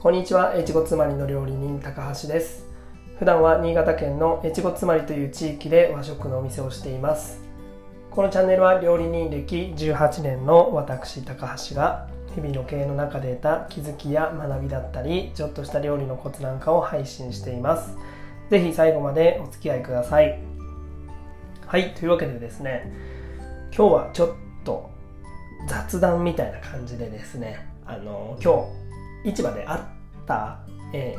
こんにちは、越後妻りの料理人高橋です。普段は新潟県の越後妻りという地域で和食のお店をしています。このチャンネルは料理人歴18年の私高橋が日々の経営の中で得た気づきや学びだったり、ちょっとした料理のコツなんかを配信しています。ぜひ最後までお付き合いください。はい、というわけでですね、今日はちょっと雑談みたいな感じでですね、あの今日市場であった、え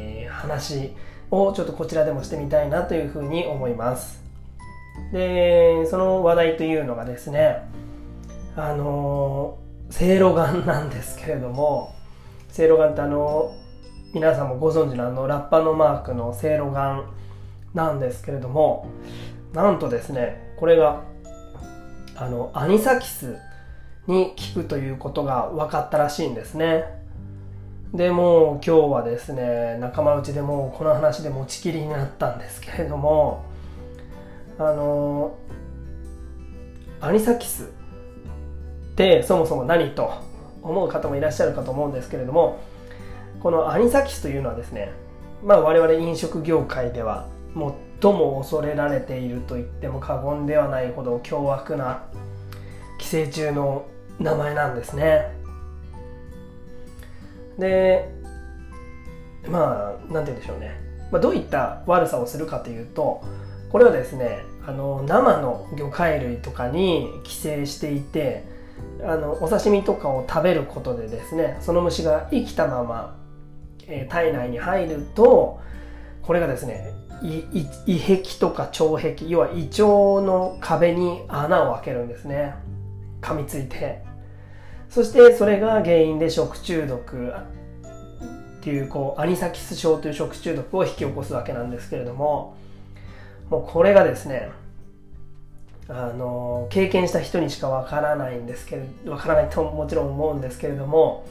ー話をちょっとこちらでもしてみたいなというふうに思います。で、その話題というのがですね、あのせいろがんなんですけれども、せいろがんってあの皆さんもご存知のあのラッパのマークのせいろがんなんですけれども、なんとですね、これがあのアニサキスに効くということが分かったらしいんですね。でも今日はですね仲間内でもこの話で持ちきりになったんですけれどもあのアニサキスってそもそも何と思う方もいらっしゃるかと思うんですけれどもこのアニサキスというのはですねまあ我々飲食業界では最も恐れられていると言っても過言ではないほど凶悪な寄生虫の名前なんですね。でまあなんて言うんでしょうね、まあ、どういった悪さをするかというとこれはですねあの生の魚介類とかに寄生していてあのお刺身とかを食べることでですねその虫が生きたまま、えー体内に入るとこれがですね胃壁とか腸壁要は胃腸の壁に穴を開けるんですね。噛みついて。そしてそれが原因で食中毒っていうこうアニサキス症という食中毒を引き起こすわけなんですけれどももうこれがですねあの経験した人にしかわからないんですけれわからないともちろん思うんですけれども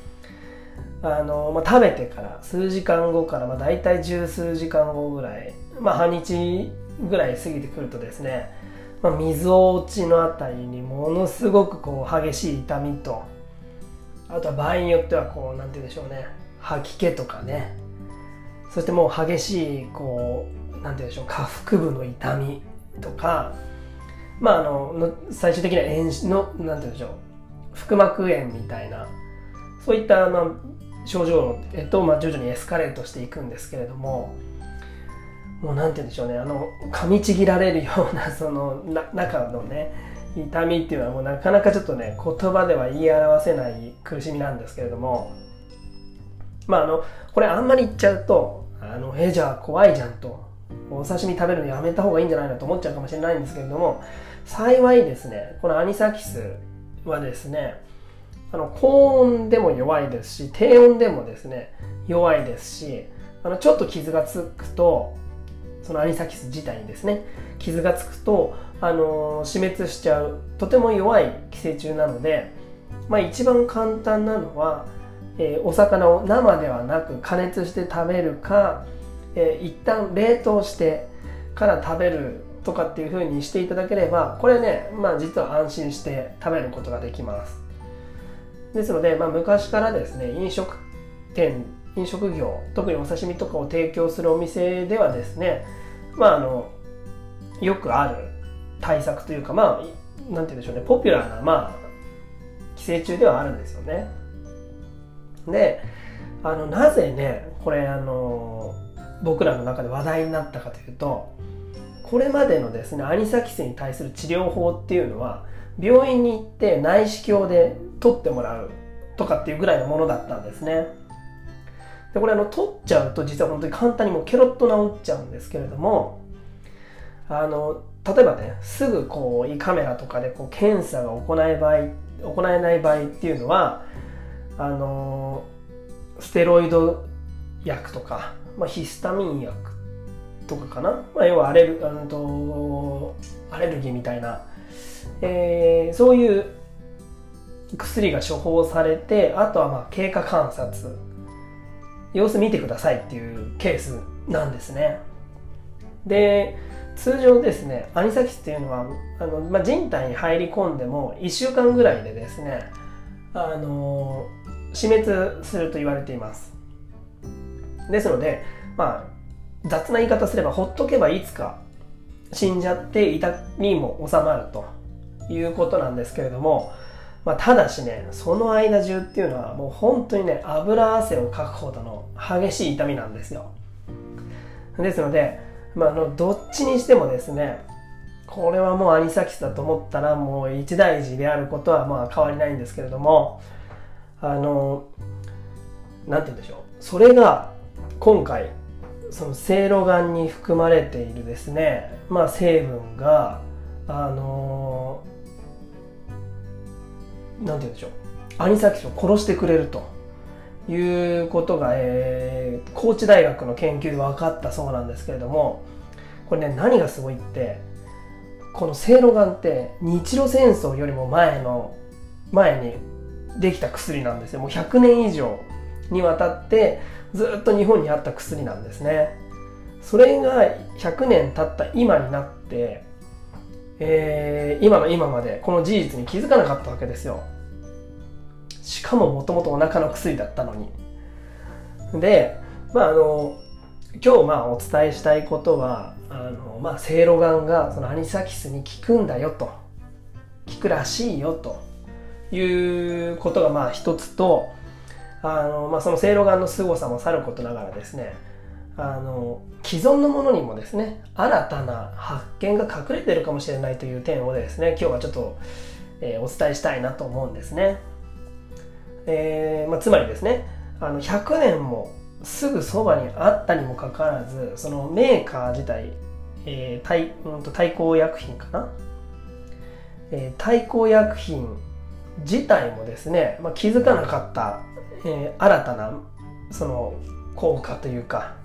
あの、まあ、食べてから数時間後から、まあ、大体十数時間後ぐらい、まあ、半日ぐらい過ぎてくるとですね、まあ、みぞおちのあたりにものすごくこう激しい痛みとあとは場合によってはこうなんて言うんでしょうね。吐き気とかね。そしてもう激しいこうなんて言うんでしょう下腹部の痛みとか。まああの最終的には炎症のなんて言うんでしょう。腹膜炎みたいな。そういった、まあ、症状へと、まあ、徐々にエスカレートしていくんですけれども。もうなんて言うんでしょうね。あの噛みちぎられるようなその中のね痛みっていうのはもうなかなかちょっとね言葉では言い表せない苦しみなんですけれどもまああのこれあんまり言っちゃうとあのえじゃあ怖いじゃんとお刺身食べるのやめた方がいいんじゃないのと思っちゃうかもしれないんですけれども幸いですねこのアニサキスはですねあの高温でも弱いですし低温でもですね弱いですしあのちょっと傷がつくとそのアニサキス自体にですね傷がつくと、あの死滅しちゃうとても弱い寄生虫なので、まあ、一番簡単なのは、えーお魚を生ではなく加熱して食べるか、えー一旦冷凍してから食べるとかっていう風にしていただければこれね、まあ、実は安心して食べることができます。ですので、まあ、昔からですね飲食店飲食業特にお刺身とかを提供するお店ではですねまああのよくある対策というかまあなんて言うんでしょうねポピュラーなまあ寄生虫ではあるんですよね。であのなぜねこれあの僕らの中で話題になったかというとこれまでのですねアニサキスに対する治療法っていうのは病院に行って内視鏡で取ってもらうとかっていうぐらいのものだったんですね。でこれあの取っちゃうと実は本当に簡単にもうケロッと治っちゃうんですけれどもあの例えばねすぐこう胃カメラとかでこう検査が行え場合行えない場合っていうのはあのステロイド薬とか、まあ、ヒスタミン薬とかかな、まあ、要はアレルあのとアレルギーみたいな、えーそういう薬が処方されてあとはまあ経過観察。様子見てくださいっていうケースなんですね。で通常ですねアニサキスっていうのはあの、まあ、人体に入り込んでも1週間ぐらいでですねあの死滅すると言われています。ですので、まあ、雑な言い方すればほっとけばいつか死んじゃって痛みも収まるということなんですけれども、まあ、ただしね、その間中っていうのはもう本当にね、油汗をかくほどの激しい痛みなんですよ。ですので、まあ、あの、どっちにしてもですね、これはもうアニサキスだと思ったらもう一大事であることはまあ変わりないんですけれども、あの、なんて言うんでしょう。それが今回、そのせいろがんに含まれているですね、まあ成分が、あのなんて言うんでしょう。アニサキスを殺してくれるということが、えー、高知大学の研究で分かったそうなんですけれどもこれね何がすごいってこのせいろがって日露戦争よりも前の前にできた薬なんですよ。もう100年以上にわたってずっと日本にあった薬なんですね。それが100年経った今になってえー、今の今までこの事実に気づかなかったわけですよ。しかももともとお腹の薬だったのに。でまああの今日まあお伝えしたいことはあのまあせいろがんがそのアニサキスに効くんだよと。効くらしいよということがまあ一つとあの、まあ、そのせいろがんの凄さもさることながらですねあの既存のものにもですね新たな発見が隠れてるかもしれないという点をですね今日はちょっと、えー、お伝えしたいなと思うんですね、えーまあ、つまりですねあの100年もすぐそばにあったにもかかわらずそのメーカー自体、えー、対うんと対抗薬品かな、えー、対抗薬品自体もですね、まあ、気づかなかった、えー、新たなその効果というか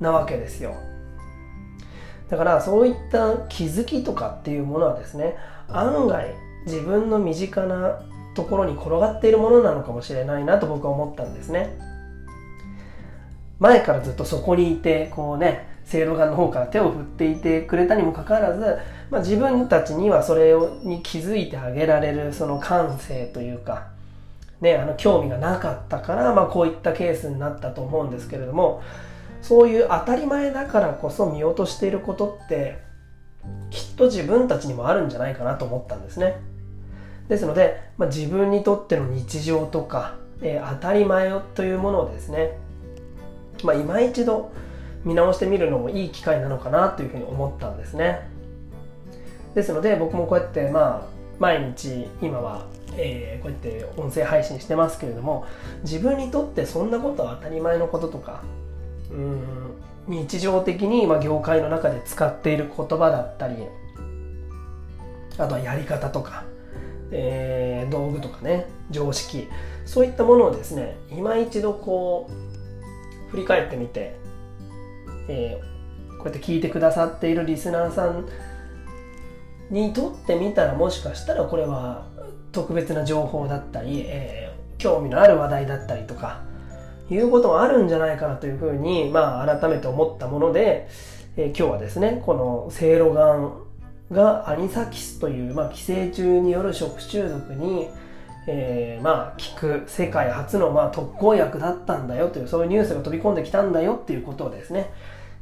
なわけですよ。だからそういった気づきとかっていうものはですね案外自分の身近なところに転がっているものなのかもしれないなと僕は思ったんですね。前からずっとそこにいてこうねせいろがの方から手を振っていてくれたにもかかわらず、まあ、自分たちにはそれに気づいてあげられるその感性というか、ね、あの興味がなかったから、まあ、こういったケースになったと思うんですけれどもそういう当たり前だからこそ見落としていることってきっと自分たちにもあるんじゃないかなと思ったんですね。ですので、まあ、自分にとっての日常とか、えー、当たり前というものをですね、まあ、今一度見直してみるのもいい機会なのかなというふうに思ったんですね。ですので僕もこうやってまあ毎日今は、えー、こうやって音声配信してますけれども自分にとってそんなことは当たり前のこととかうん。日常的に、業界の中で使っている言葉だったりあとはやり方とか、えー、道具とかね常識そういったものをですね今一度こう振り返ってみて、えー、こうやって聞いてくださっているリスナーさんにとってみたらもしかしたらこれは特別な情報だったり、えー、興味のある話題だったりとかいうことがあるんじゃないかなというふうに、まあ、改めて思ったもので、えー、今日はですね、このせいろがんがアニサキスという、まあ、寄生虫による食中毒に、えー、まあ、効く世界初の、まあ、特効薬だったんだよという、そういうニュースが飛び込んできたんだよっていうことをですね、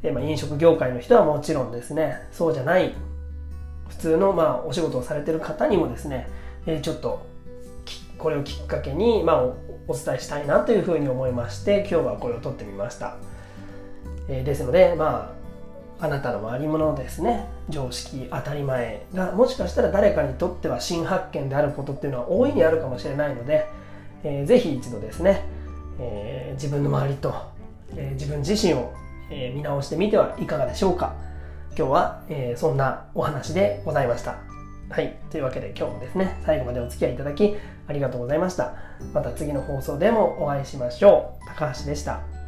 えー、まあ、飲食業界の人はもちろんですね、そうじゃない、普通の、まあ、お仕事をされてる方にもですね、えー、ちょっとこれをきっかけに、まあ、お伝えしたいなというふうに思いまして今日はこれを撮ってみました、えー、ですのでまああなたの回り物ですね常識当たり前がもしかしたら誰かにとっては新発見であることっていうのは大いにあるかもしれないので、えー、ぜひ一度ですね、えー、自分の周りと、えー、自分自身を、えー、見直してみてはいかがでしょうか。今日は、えー、そんなお話でございました。はい。というわけで今日もですね、最後までお付き合いいただきありがとうございました。また次の放送でもお会いしましょう。高橋でした。